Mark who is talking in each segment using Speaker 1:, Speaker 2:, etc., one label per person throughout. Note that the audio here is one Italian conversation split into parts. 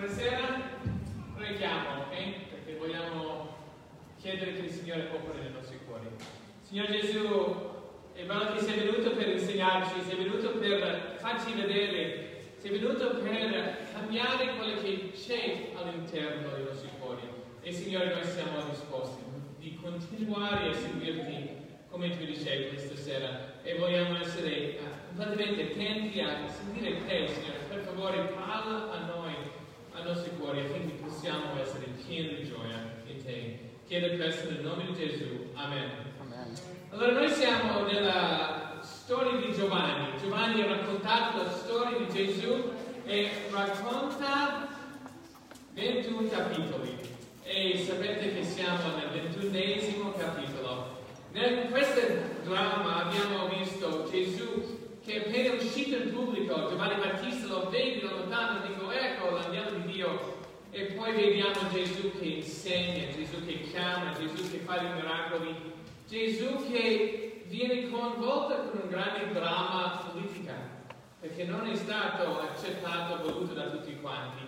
Speaker 1: Buonasera, preghiamo, ok? Perché vogliamo chiedere che il Signore operi nei nostri cuori. Signor Gesù, è bello che sei venuto per insegnarci, sei venuto per farci vedere, sei venuto per cambiare quello che c'è all'interno dei nostri cuori. E Signore, noi siamo disposti di continuare a seguirti come tu dicevi questa sera e vogliamo essere uh, completamente attenti a sentire te, Signore. Per favore, parla a noi, nostri cuori, affinché possiamo essere pieni di gioia in te. Chiedo questo nel nome di Gesù. Amen. Amen. Allora, noi siamo nella storia di Giovanni. Giovanni ha raccontato la storia di Gesù e racconta 21 capitoli. E sapete che siamo nel ventunesimo capitolo. In questo dramma abbiamo visto Gesù che appena uscito in pubblico, Giovanni Battista lo vede da lontano e dico ecco l'andiamo di Dio. E poi vediamo Gesù che insegna, Gesù che chiama, Gesù che fa i miracoli, Gesù che viene coinvolto con un grande dramma politica, perché non è stato accettato, voluto da tutti quanti.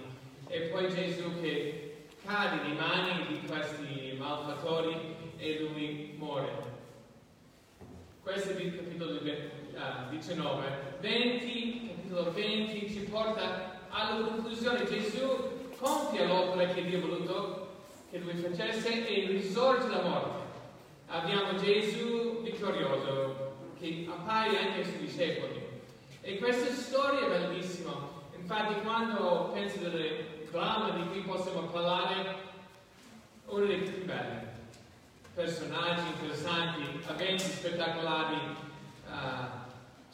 Speaker 1: E poi Gesù che cade nei mani di questi malfattori e lui muore. Questo è il capitolo 19. 20, capitolo 20 ci porta alla conclusione. Gesù compie l'opera che Dio ha voluto che lui facesse e risorge la morte. Abbiamo Gesù vittorioso che appaia anche ai suoi discepoli. E questa storia è bellissima. Infatti quando penso del dramma di cui possiamo parlare, uno dei più belli personaggi interessanti, eventi spettacolari, uh,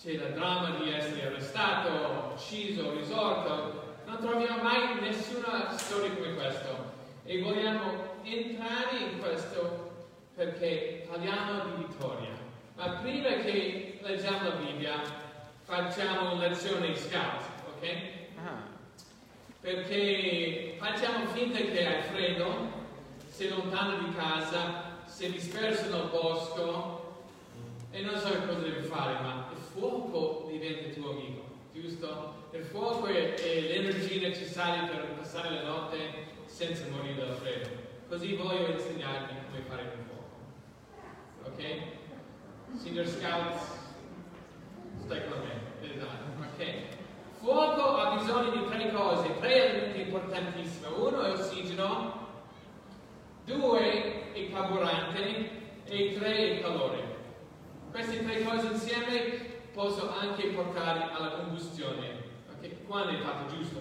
Speaker 1: c'è il dramma di essere arrestato, ucciso, risorto. Non troviamo mai nessuna storia come questa. E vogliamo entrare in questo perché parliamo di vittoria. Ma prima che leggiamo la Bibbia, facciamo lezione scout, ok? Ah. Perché facciamo finta che hai freddo, sei lontano di casa, sei disperso nel bosco e non so cosa devi fare, ma il fuoco diventa tuo amico, giusto? Il fuoco è, è l'energia necessaria per passare la notte senza morire dal freddo. Così voglio insegnarvi come fare il fuoco. Ok? Signor Scout, stai con me. Esatto. Ok. Fuoco ha bisogno di tre cose, tre elementi importantissimi. Uno è ossigeno, due è carburante e tre è calore. Queste tre cose insieme possono anche portare alla combustione, okay? quando è fatto giusto.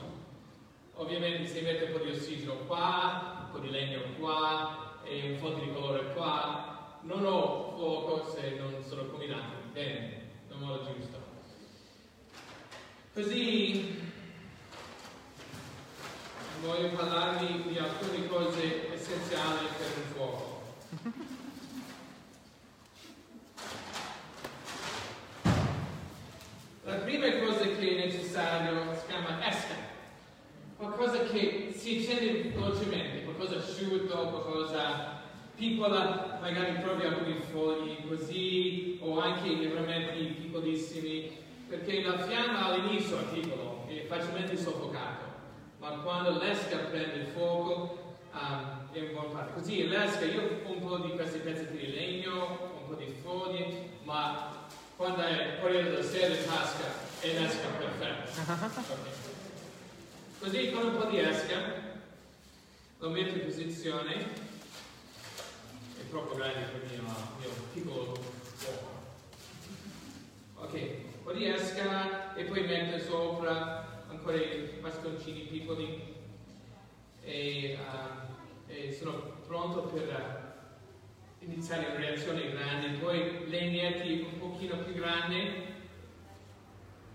Speaker 1: Ovviamente se mette un po' di ossigeno qua, un po' di legno qua e un po' di colore qua, non ho fuoco se non sono combinato bene, nel modo giusto. Così voglio parlarvi di alcune cose essenziali per il fuoco. La prima cosa che è necessario si chiama esca, qualcosa che si accende velocemente, qualcosa asciutto, qualcosa piccola, magari trovi alcuni fogli così, o anche i rametti piccolissimi, perché la fiamma all'inizio è piccolo, è facilmente soffocato ma quando l'esca prende fuoco um, è un buon fatto. Così l'esca, io ho un po' di questi pezzetti di legno, un po' di foglie, ma quando è Corriere della Sera in tasca è l'esca perfetta. Okay. Così con un po' di esca lo metto in posizione, è troppo grande per il mio, mio piccolo fuoco. Ok, un po' di esca e poi metto sopra ancora i bastoncini piccoli e, uh, e sono pronto per uh, iniziare una reazione grande, poi legnetti un pochino più grandi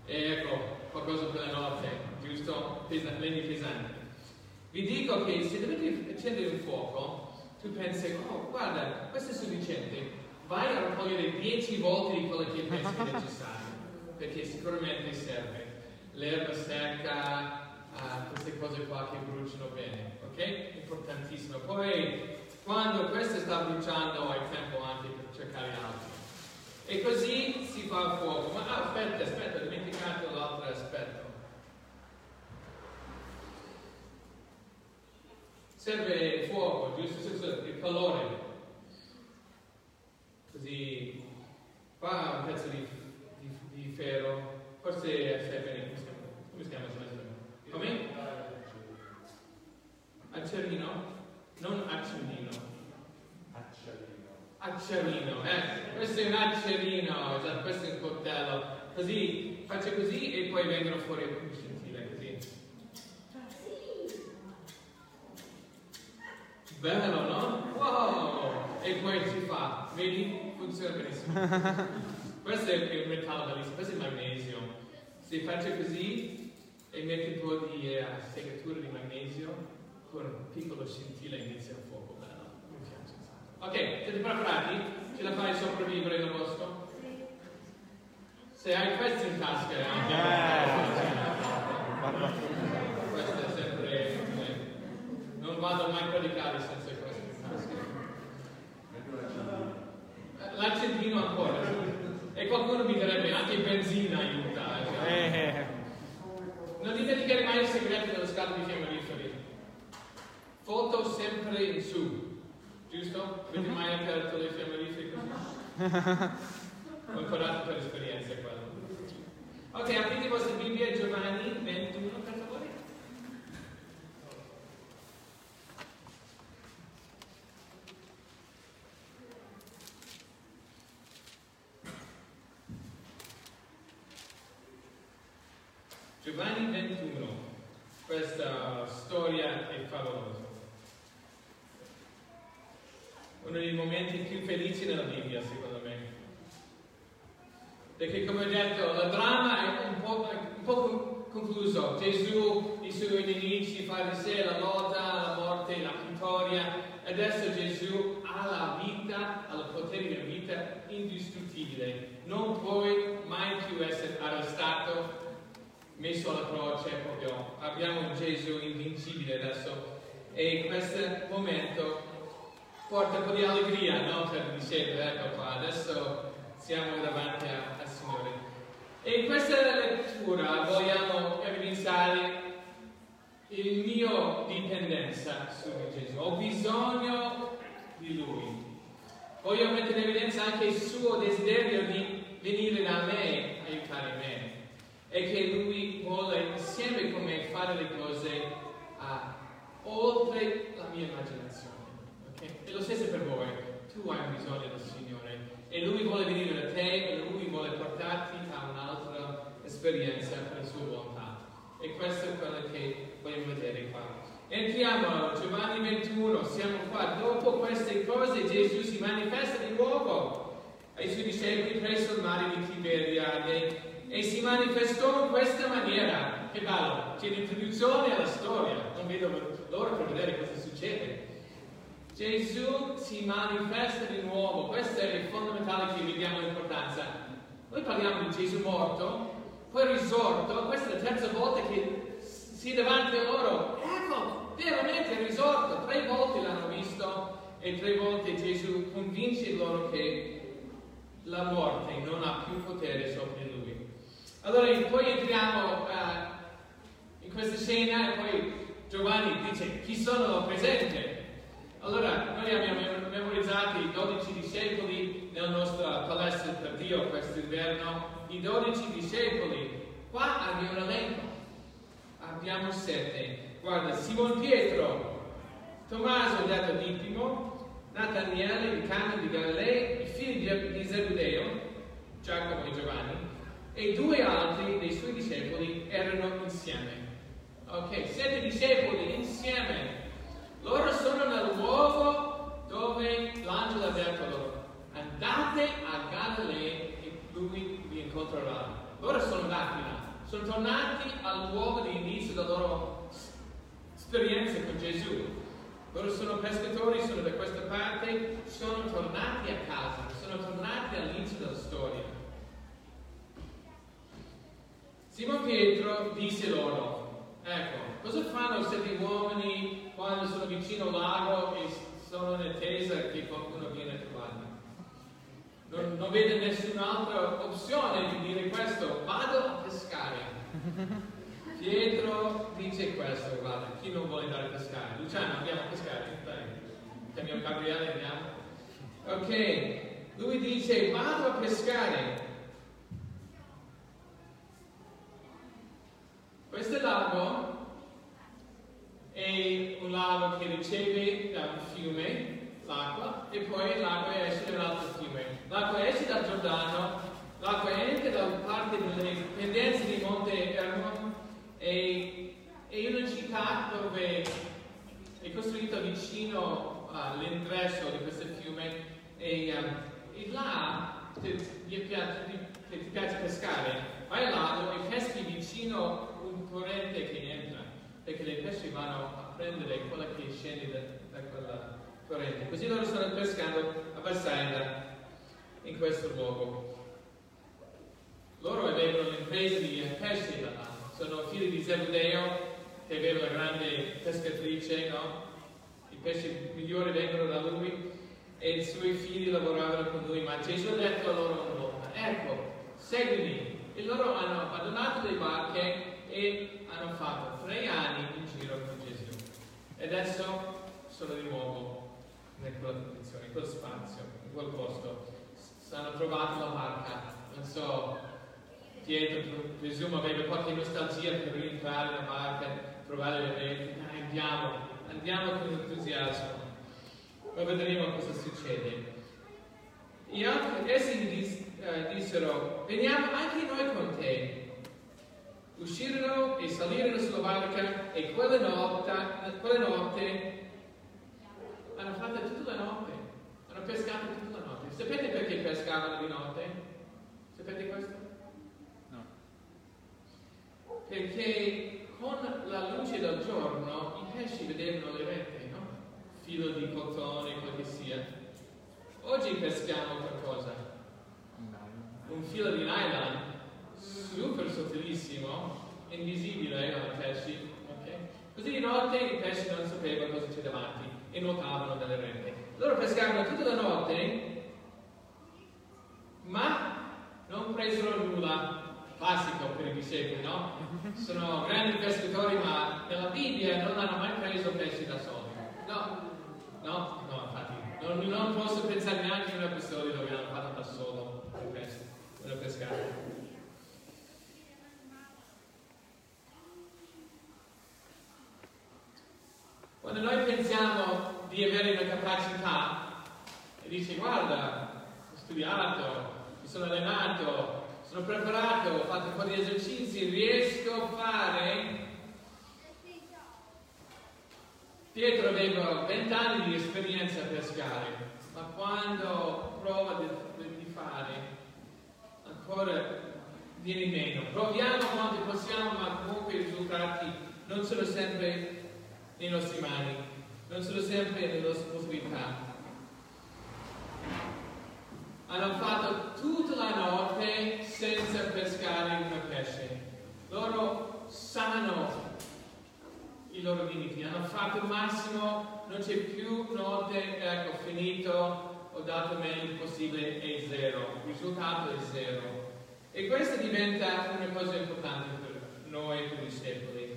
Speaker 1: e ecco qualcosa per la notte, giusto? Pesa, legni pesanti. Vi dico che se dovete accendere un fuoco, tu pensi, oh guarda, questo è sufficiente, vai a raccogliere 10 volte di quello che pensi è necessario, perché sicuramente serve l'erba secca, uh, queste cose qua che bruciano bene, ok? Importantissimo. Poi quando questo sta bruciando hai tempo anche per cercare altro. E così si fa a fuoco. Ma ah, aspetta, aspetta, ho dimenticato l'altro aspetto. serve fuoco, giusto? Il calore. Così fa un pezzo di, di, di ferro, forse serve, come si chiama? Come si chiama? Come? Accerino? Non accendino.
Speaker 2: Acciarino.
Speaker 1: Accerino, eh. Questo è un accerino, cioè, questo è un coltello. Così, faccio così e poi vengono fuori alcune scintille, così. Bello, no? Wow! E poi si fa, vedi? Funziona benissimo. questo è il metallo bellissimo, questo è il magnesio. Se faccio così e metti un po' di uh, segatura di magnesio, con un piccolo scintilla inizia il fuoco. Bello, mi piace. Ok, siete preparati? Ce la fai sopravvivere nel bosco? Se hai questo in tasca, anche.
Speaker 2: Eh,
Speaker 1: Questo è sempre. eh, Non vado mai a predicare senza questo in tasca. Eh, L'accendino ancora. E qualcuno mi direbbe anche benzina aiuta. eh, cioè.
Speaker 2: eh,
Speaker 1: Non dimenticare mai il segreto dello scatto di fiammiferi. Foto sempre in su, giusto? Avete mai aperto le fiammiferi così? Ho imparato per esperienza quello. Ok, aprite vostre Bibbie Giovanni 21, per favore. Giovanni 21, questa storia è favolosa. Uno dei momenti più felici nella Bibbia, secondo me. Perché come ho detto, la dramma è un po', un po' con- concluso. Gesù, i suoi nemici, fa di sé la lotta, la morte, la vittoria. Adesso Gesù ha la vita, ha il potere una vita indistruttibile. Non puoi mai più essere arrestato, messo alla croce proprio. Abbiamo un Gesù invincibile adesso. E questo momento porta un po' di allegria, no? Per i discepoli, ecco qua, adesso siamo davanti a- al Signore. E in questa lettura vogliamo evidenziare il mio dipendenza su Gesù. Ho bisogno di Lui. Voglio mettere in evidenza anche il suo desiderio di venire da me, aiutare me. E che Lui vuole insieme con me fare le cose ah, oltre la mia immaginazione. E lo stesso per voi. Tu hai bisogno del Signore. E Lui vuole venire da te e Lui vuole portarti a un'altra esperienza per la sua volontà. E questo è quello che vogliamo vedere qua. Entriamo a Giovanni 21, siamo qua. Dopo queste cose Gesù si manifesta di nuovo ai suoi discepoli presso il mare di Tiberiade e si manifestò in questa maniera. Che bello, c'è l'introduzione alla storia. Non vedo l'ora per vedere cosa succede. Gesù si manifesta di nuovo, questo è il fondamentale che vediamo l'importanza. Noi parliamo di Gesù morto, poi risorto, questa è la terza volta che si è davanti a loro. Ecco, veramente risorto, tre volte l'hanno visto e tre volte Gesù convince loro che la morte non ha più potere sopra di lui. Allora poi entriamo eh, in questa scena e poi Giovanni dice chi sono presente? Allora, noi abbiamo memorizzato i 12 discepoli nella nostra palestra per Dio quest'inverno, i 12 discepoli. Qua abbiamo un elenco, abbiamo sette. Guarda, Simon Pietro, Tommaso detto Dipimo, Nathaniele di Cana di Galilea, i figli di Zebedeo, Giacomo e Giovanni, e due altri dei suoi discepoli erano insieme. Ok, sette discepoli insieme. Loro sono nel luogo dove l'angelo ha detto loro, andate a Galilea e lui vi incontrerà. Loro sono andati là, sono tornati al luogo di inizio della loro esperienza con Gesù. Loro sono pescatori, sono da questa parte, sono tornati a casa, sono tornati all'inizio della storia. Simon Pietro disse loro, ecco, cosa fanno sette uomini quando sono vicino al lago e sono in attesa che qualcuno viene a trovarli? Non, non vede nessun'altra opzione di dire questo, vado a pescare. Pietro dice questo, guarda, chi non vuole andare a pescare? Luciano, andiamo a pescare, dai, chiamiamo Gabriele, andiamo. Ok, lui dice vado a pescare. Questo lago è un lago che riceve da un fiume l'acqua e poi l'acqua esce da un altro fiume. L'acqua esce dal Giordano, l'acqua entra da parte delle pendenze di Monte Hermon e è una città dove è costruita vicino all'ingresso di questo fiume e, um, e là se ti, piace, ti, ti piace pescare, vai al lago e peschi vicino un corrente che entra, perché le pesci vanno a prendere quella che scende da, da quella corrente. Così loro stanno pescando a Bethsaida in questo luogo. Loro avevano l'impresa di pesce da là, sono figli di Zebedeo che aveva una grande pescatrice, no? I pesci migliori vengono da lui e i suoi figli lavoravano con lui, ma Gesù ha detto a loro una volta, ecco, seguimi. E loro hanno abbandonato le barche e hanno fatto tre anni in giro con Gesù. E adesso sono di nuovo in quella condizione, in quel spazio, in quel posto. Hanno trovato la barca, non so, Pietro presumo aveva qualche nostalgia per rientrare nella barca, trovare le reti, dai andiamo, andiamo con entusiasmo. Ma vedremo cosa succede. E altri, essi uh, dissero, veniamo anche noi con te. Uscirono e salirono sulla barca e quella notte, quella notte hanno fatto tutta la notte, hanno pescato tutta la notte. Sapete perché pescavano di notte? Sapete questo?
Speaker 3: No.
Speaker 1: Perché con la luce del giorno i pesci vedevano le rete, no? Filo di cotone, quel che sia. Oggi peschiamo qualcosa. Un filo di nylon, super sottilissimo, invisibile ai pesci. Okay? Così di notte i pesci non sapevano cosa c'è davanti e nuotavano nelle rete. Loro pescavano tutta la notte, ma non presero nulla. Classico per i discepoli, no? Sono grandi pescatori, ma nella Bibbia non hanno mai preso pesci da soli. No, no, no, infatti, non, non posso pensare neanche a un episodio dove hanno fatto da solo un pesce, una pescata. Quando noi pensiamo di avere una capacità e dici guarda, ho studiato, mi sono allenato, sono preparato, ho fatto un po' di esercizi, riesco a fare. Pietro aveva vent'anni di esperienza a pescare, ma quando prova di fare ancora viene meno. Proviamo quanto possiamo, ma comunque i risultati non sono sempre nei nostri mani, non sono sempre nelle nostre possibilità. Hanno fatto tutta la notte senza pescare un pesce. Loro sanno i loro limiti, hanno fatto il massimo, non c'è più notte, ecco, finito, ho dato il meglio possibile, è zero. Il risultato è zero. E questo diventa una cosa importante per noi, i discepoli.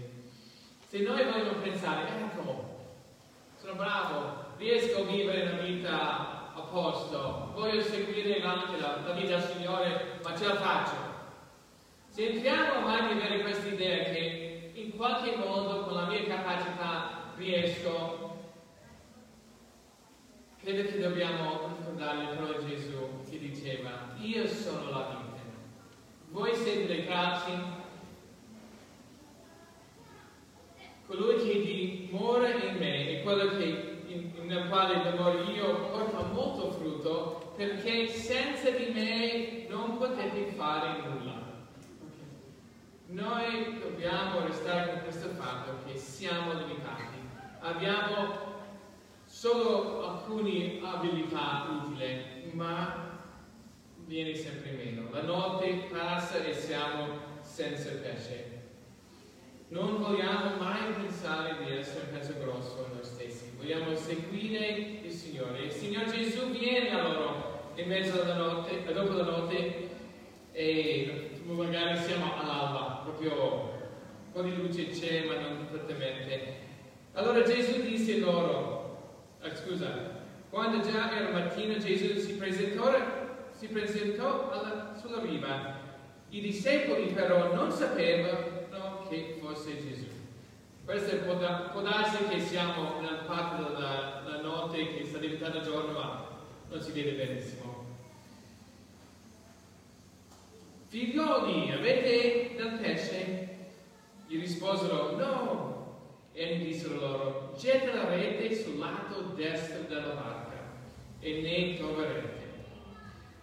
Speaker 1: Se noi vogliamo pensare, ecco, sono bravo, riesco a vivere una vita a posto, voglio seguire anche la, la vita del Signore, ma ce la faccio. Se entriamo avanti ad avere questa idea che in qualche modo con la mia capacità riesco, credo che dobbiamo ricordare parole di Gesù che diceva, io sono la vita. Voi siete le tracce colui che dimora in me è quello che, in, nel quale dimoro io porta molto frutto, perché senza di me non potete fare nulla. Noi dobbiamo restare con questo fatto che siamo limitati. Abbiamo solo alcune abilità utili, ma viene sempre meno. La notte passa e siamo senza pesce. Non vogliamo mai pensare di essere un peso grosso noi stessi, vogliamo seguire il Signore. Il Signore Gesù viene a loro in mezzo alla notte, dopo la notte, e magari siamo all'alba, proprio po' di luce c'è, ma non completamente. Allora Gesù disse loro, ah, scusa, quando già era mattina Gesù si presentò, si presentò alla, sulla riva. I discepoli però non sapevano che fosse Gesù. Questo può, da, può darsi che siamo nella parte della, della notte che sta diventando giorno, ma non si vede benissimo. Figlioli, avete del pesce? Gli risposero no. E dissero loro, getta la rete sul lato destro della barca e ne troverete.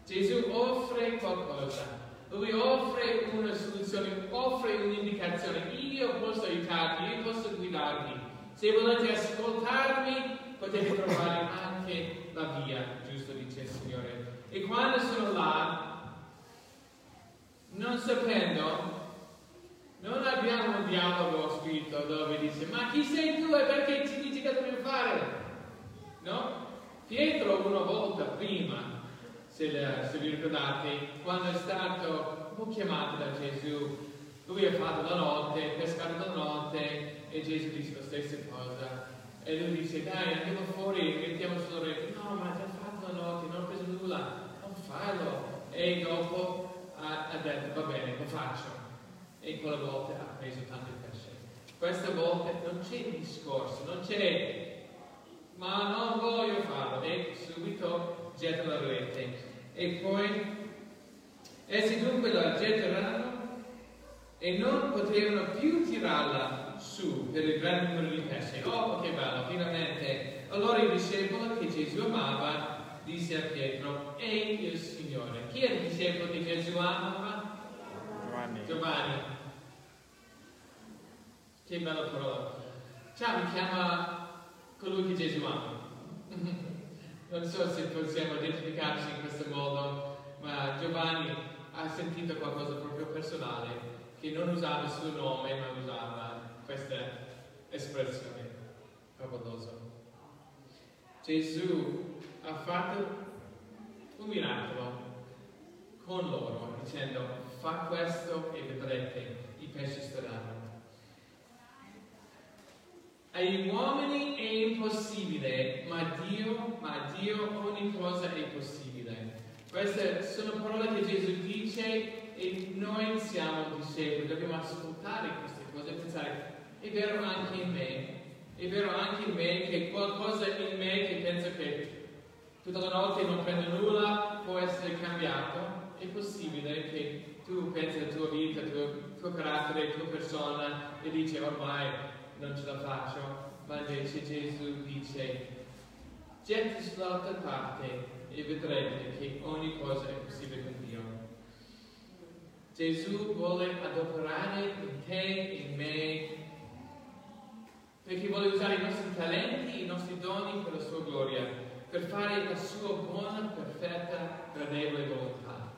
Speaker 1: Gesù offre qualcosa. Lui offre una soluzione, offre un'indicazione. Io posso aiutarvi, io posso guidarvi. Se volete ascoltarmi, potete trovare anche la via, giusto dice il Signore. E quando sono là, non sapendo, non abbiamo un dialogo scritto dove dice ma chi sei tu e perché ci dici che dobbiamo fare? No? Pietro una volta prima, se, le, se vi ricordate, quando è stato chiamato da Gesù, lui ha fatto la notte, pescato la notte e Gesù dice la stessa cosa. E lui dice dai andiamo fuori, mettiamo sulla rete. No, ma già fatto la notte, non ho preso nulla, non fallo. E dopo ha, ha detto va bene, lo faccio. E quella volta ha preso tanto pesce. Questa volta non c'è discorso, non c'è ma non voglio farlo. E subito getta la rete. E poi essi dunque la getteranno e non potevano più tirarla su per il gran numero di pesci. Oh, che bello, finalmente. Allora il discepolo che Gesù amava disse a Pietro, e il Signore. Chi è il discepolo che Gesù amava?
Speaker 2: Giovanni.
Speaker 1: Giovanni. Che bella parola. Ciao, mi chiama colui che Gesù ama. non so se possiamo identificarci in questo modo, ma Giovanni ha sentito qualcosa proprio personale, che non usava il suo nome, ma usava questa espressione favolosa. Gesù ha fatto un miracolo con loro, dicendo fa questo e vedrete i pesci staranno. Agli uomini è impossibile, ma Dio, ma Dio ogni cosa è possibile. Queste sono parole che Gesù dice e noi siamo discepoli, dobbiamo ascoltare queste cose e pensare, è vero anche in me, è vero anche in me che qualcosa in me che pensa che tutta la notte non prendo nulla può essere cambiato. È possibile che tu pensi alla tua vita, al tuo, tuo carattere, alla tua persona e dici ormai non ce la faccio, ma invece Gesù dice getti sull'altra parte e vedrete che ogni cosa è possibile con Dio. Gesù vuole adoperare in te e in me perché vuole usare i nostri talenti, i nostri doni per la sua gloria, per fare la sua buona, perfetta, gradevole volontà.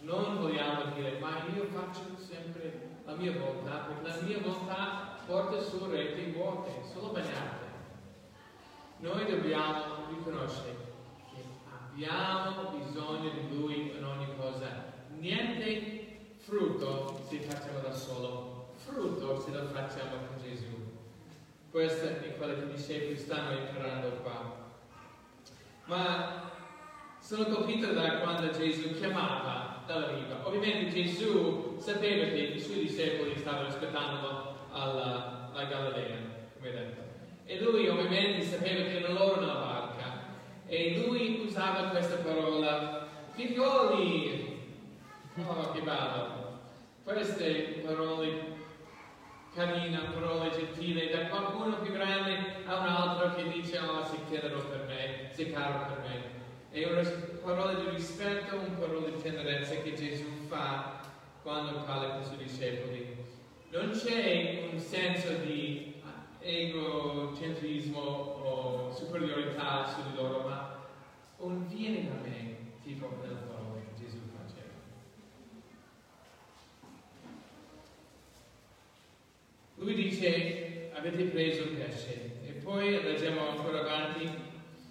Speaker 1: Non vogliamo dire, ma io faccio sempre la mia volontà, perché la mia volontà porta su reti vuote, solo bagnate. Noi dobbiamo riconoscere che abbiamo bisogno di Lui in ogni cosa. Niente frutto se facciamo da solo, frutto se lo facciamo con Gesù. Questo è quello che i discepoli stanno imparando qua. Ma sono colpito da quando Gesù chiamava dalla riva. Ovviamente Gesù sapeva che i suoi discepoli stavano aspettando alla, alla Galilea, come detto. E lui ovviamente sapeva che erano loro nella barca. E lui usava questa parola, figlioli! Oh, che bello! Queste parole carina, parole gentili, da qualcuno più grande a un altro che dice oh sei tenero per me, sei caro per me. È una parola di rispetto, una parola tenerezza che Gesù fa quando parla con i suoi discepoli. Non c'è un senso di egocentrismo o superiorità su di loro, ma un vieni da me, tipo nella parola che Gesù faceva. Lui dice, avete preso il pesce. E poi leggiamo ancora avanti.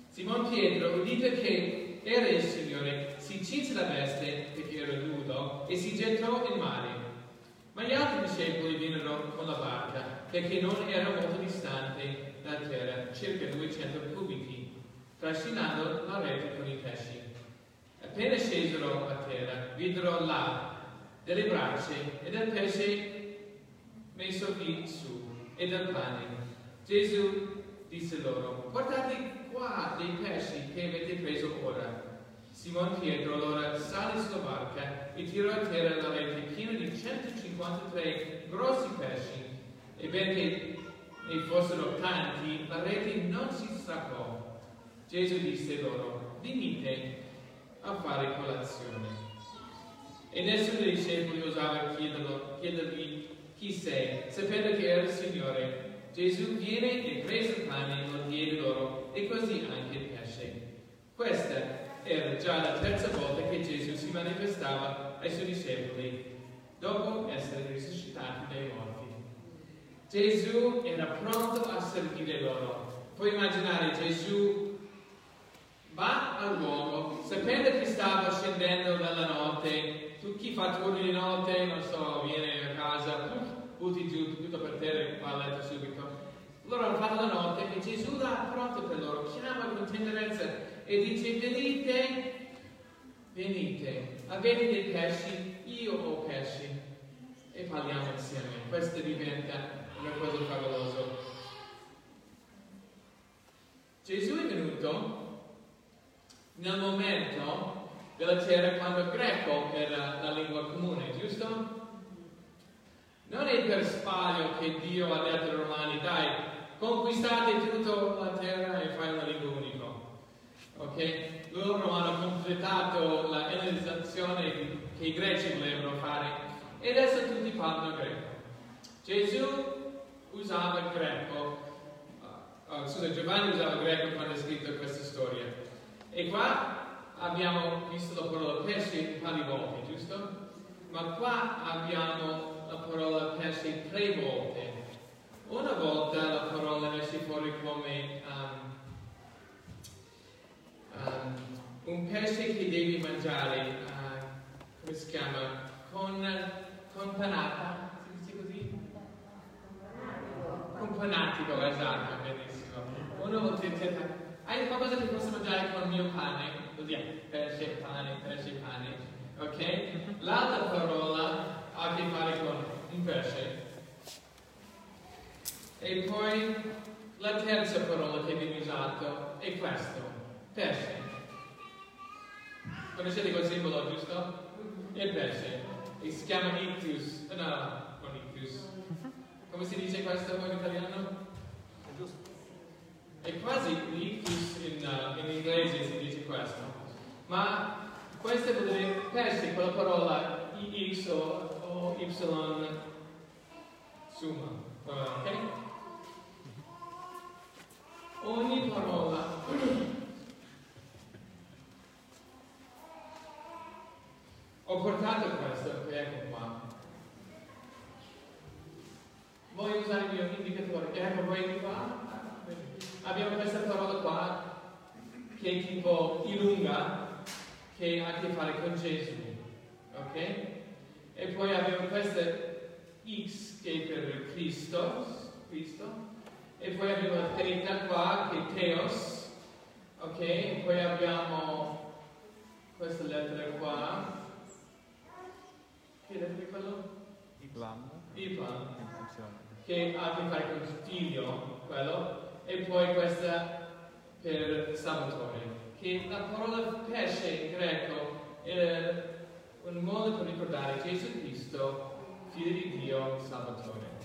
Speaker 1: Simon Pietro, udite che era il Signore, si cinse la veste, perché era nudo, e si gettò in mare. Ma gli altri discepoli vennero con la barca, perché non era molto distante da terra, circa 200 cubiti, trascinando la rete con i pesci. Appena scesero a terra, videro là delle braccia e del pesce messo lì su e del pane. Gesù disse loro, portate qua dei pesci che avete preso ora. Simon Pietro allora sale sulla barca e tirò a terra la rete piena di 153 grossi pesci e benché ne fossero tanti, la rete non si strappò. Gesù disse loro, venite a fare colazione. E nessuno dei discepoli osava chiederlo, chiedergli chi sei, sapendo che era il Signore. Gesù viene e prese il pane e lo diede loro, e così anche il pesce. Questa era già la terza volta che Gesù si manifestava ai suoi discepoli dopo essere risuscitati dai morti. Gesù era pronto a servire loro. Puoi immaginare Gesù va al luogo sapendo che stava scendendo dalla notte. Tu chi fa turni di notte, non so, viene a casa, butti giù tutto per terra e va a letto subito. Loro hanno fatto la notte e Gesù là pronto per loro, chiama con tenerezza e dice venite, venite, avete dei pesci, io ho pesci e parliamo insieme. Questo diventa una cosa favolosa. Gesù è venuto nel momento della terra quando il greco era la lingua comune, giusto? Non è per sbaglio che Dio ha detto ai romani, dai, conquistate tutta la terra e fai una lingua unica. Ok? Loro hanno completato la ellenizzazione che i greci volevano fare e adesso tutti parlano greco. Gesù usava il greco, uh, scusa, Giovanni usava il greco quando ha scritto questa storia. E qua abbiamo visto la parola pesce di volte, giusto? Ma qua abbiamo la parola pesce tre volte. Una volta la parola esce fuori come um, um, un pesce che devi mangiare, uh, come si chiama? Con, con panata, si dice così? Con panatico, esatto, benissimo. Uno volta hai qualcosa che posso mangiare con il mio pane? Così, pesce, pane, pesce, pane. Ok? L'altra parola ha a che fare con un pesce. E poi la terza parola che viene usata è questo, pesce. Conoscete quel simbolo, giusto? Il pesce. E si chiama ictus. No, no, non ictus. Come si dice questo in italiano? È quasi ictus in, uh, in inglese si dice questo. Ma questo vuol dire pesce con la parola ix o, o y summa. Ok? Ogni parola Ho portato questo, ecco qua. Vuoi usare il mio vuoi qua? Abbiamo questa parola qua che è tipo ilunga, che ha a che fare con Gesù. Ok? E poi abbiamo questa X che è per Cristo, Cristo. E poi abbiamo la terita qua che è Theos. Ok? E poi abbiamo questa lettera qua che è quello?
Speaker 3: Iplam.
Speaker 1: Iplam. Che ha a che fare con figlio, quello. E poi questa per Salvatore. Che la parola pesce in greco è un modo per ricordare Gesù Cristo, figlio di Dio, Salvatore.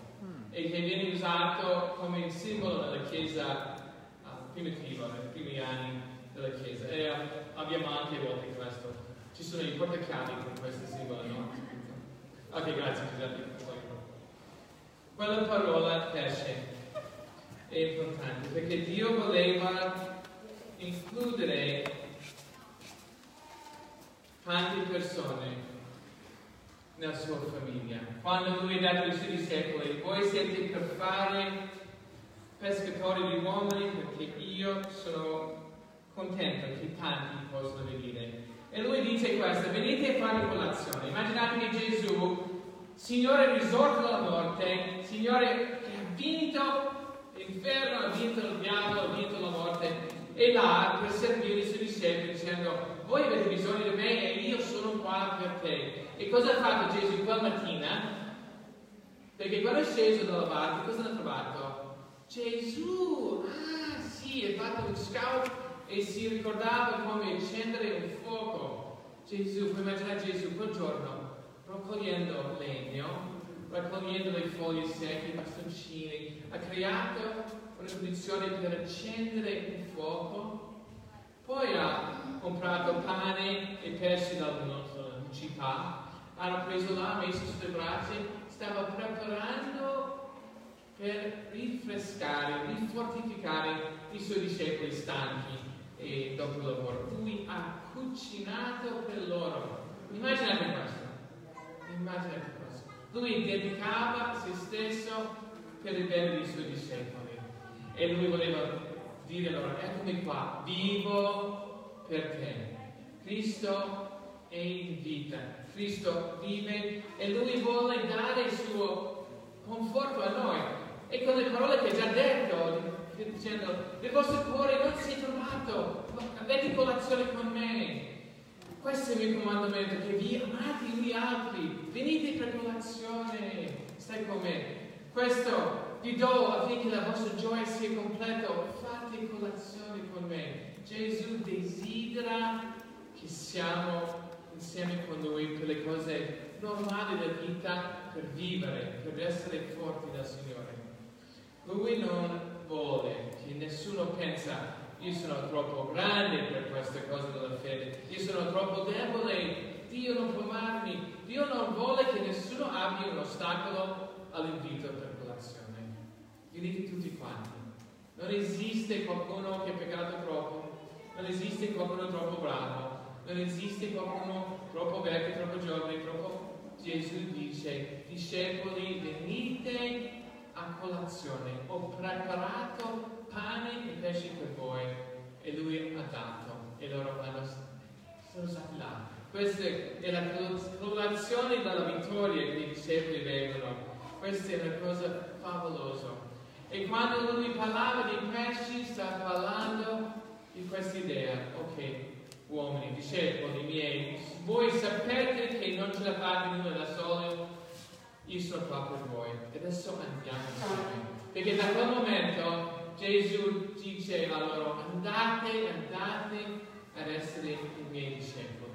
Speaker 1: E che viene usato come simbolo nella Chiesa uh, primitiva, nei primi anni della Chiesa. E uh, abbiamo anche volte questo. Ci sono i portachiavi con questo simbolo, no? Ok, grazie Giuseppe. Quella parola pesce è importante perché Dio voleva includere tante persone nella sua famiglia. Quando lui ha detto ai suoi discepoli, voi siete per fare pescatori di uomini perché io sono contento che tanti possano venire. E lui dice questo, venite a fare colazione. Immaginate che Gesù Signore risorto dalla morte, Signore che ha vinto l'inferno, ha vinto il diavolo, ha vinto la morte, è là per servire i suoi discepoli dicendo voi avete bisogno di me e io sono qua per te. E cosa ha fatto Gesù quella mattina? Perché quando è sceso dalla barca, cosa ha trovato? Gesù! Ah sì, è fatto un scout e si ricordava come accendere un fuoco. Gesù, puoi immaginare Gesù quel giorno raccogliendo legno, raccogliendo le foglie secche, i bastoncini, ha creato una condizione per accendere un fuoco, poi ha comprato pane e pesci dalla città, hanno preso là, messo sulle braccia, stava preparando per rinfrescare, rinfortificare i suoi discepoli stanchi e dopo il lavoro. Lui ha cucinato per loro. Immaginate questo. Immaginate questo. Lui dedicava se stesso per il bene dei suoi discepoli. E lui voleva dire loro, eccomi qua, vivo per te. Cristo è in vita, Cristo vive e Lui vuole dare il suo conforto a noi. E con le parole che ha già detto, dicendo, nel vostro cuore non si è trovato, avete colazione con me. Questo è il mio comandamento, che vi amate gli altri, venite per colazione, stai con me. Questo vi do affinché la vostra gioia sia completa, fate colazione con me. Gesù desidera che siamo insieme con Lui per le cose normali della vita, per vivere, per essere forti dal Signore. Lui non vuole che nessuno pensa io sono troppo grande per queste cose della fede, io sono troppo debole, Dio non può amarmi, Dio non vuole che nessuno abbia un ostacolo all'invito per colazione. Venite tutti quanti. Non esiste qualcuno che ha peccato troppo, non esiste qualcuno troppo bravo, non esiste qualcuno troppo vecchio, troppo giovane, troppo... Gesù dice, discepoli, venite a colazione, ho preparato pane e pesce per voi e lui ha dato e loro hanno, sono stati là. Questa è la colazione della vittoria che i discepoli vengono. Questa è una cosa favolosa. E quando lui parlava di pesci, sta parlando in questa idea, ok, uomini, discepoli miei, voi sapete che non ce la fate nulla da solo, io sono qua per voi. E adesso andiamo insieme. Perché da quel momento Gesù dice a loro, andate, andate ad essere i miei discepoli.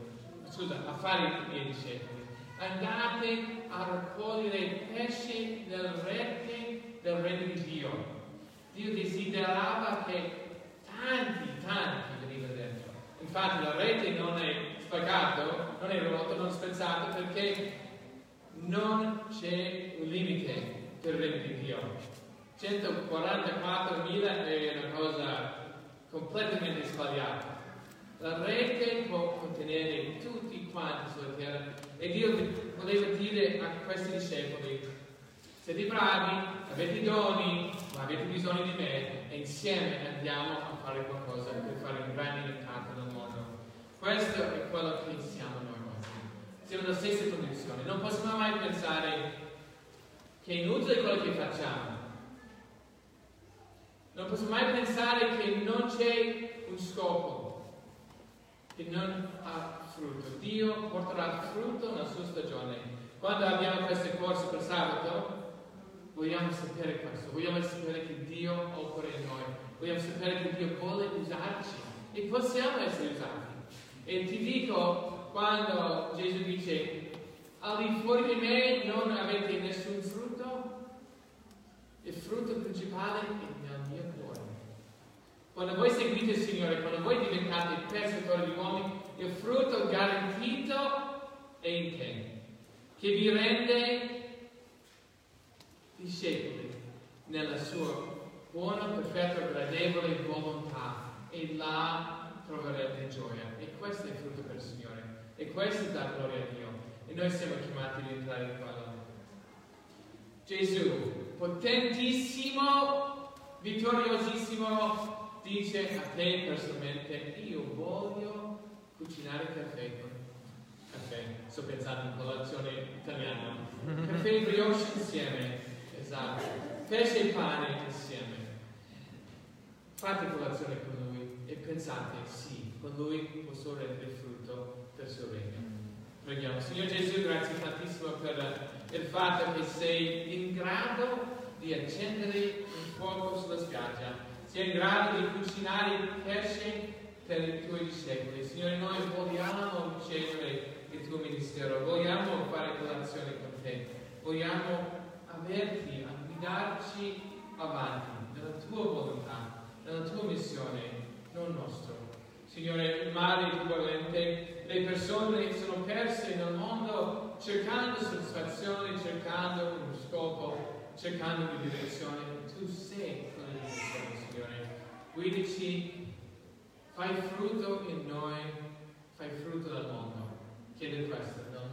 Speaker 1: Scusa, a fare i miei discepoli. Andate a raccogliere pesce nel rete del regno di Dio. Dio desiderava che tanti, tanti venivano dentro. Infatti la rete non è spaccato, non è rotto, non è spezzato perché non c'è un limite il regno di Dio. 144.000 è una cosa completamente sbagliata. La rete può contenere tutti quanti sulla terra e Dio voleva dire a questi discepoli, siete bravi, avete doni, ma avete bisogno di me e insieme andiamo a fare qualcosa per fare un grande impatto nel mondo. Questo è quello che siamo noi oggi. Siamo nella stessa condizione. Non possiamo mai pensare che è inutile quello che facciamo. Non possiamo mai pensare che non c'è un scopo, che non ha frutto. Dio porterà frutto nella sua stagione. Quando abbiamo queste corse per sabato, vogliamo sapere questo, vogliamo sapere che Dio opera in noi, vogliamo sapere che Dio vuole usarci e possiamo essere usati. E ti dico, quando Gesù dice, al di fuori di me non avete nessun frutto, il frutto principale è. Quando voi seguite il Signore, quando voi diventate persecutori di uomini, il frutto garantito è in te, che vi rende discepoli nella sua buona, perfetta, gradevole volontà e là troverete gioia. E questo è il frutto per il Signore. E questo dà gloria a Dio. E noi siamo chiamati ad entrare in quello. Gesù, potentissimo, vittoriosissimo, dice a te personalmente, io voglio cucinare caffè caffè, sto pensando in colazione italiana. Caffè e brioche insieme, esatto. Pesce e pane insieme. Fate colazione con lui e pensate, sì, con lui posso rendere frutto del suo regno. Preghiamo. Signor Gesù, grazie tantissimo per il fatto che sei in grado di accendere un fuoco sulla spiaggia, sei in grado di cucinare il pesce per i tuoi discepoli. Signore, noi vogliamo ricevere il tuo ministero, vogliamo fare colazione con te, vogliamo averti a guidarci avanti nella tua volontà, nella tua missione, non nostro. Signore, il male equivalente, le persone sono perse nel mondo cercando soddisfazione, cercando uno scopo, cercando una direzione. Tu sei Signore. Guidici Fai frutto in noi, fai frutto nel mondo. Chiedo questo nel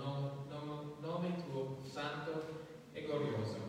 Speaker 1: nome tuo santo e glorioso.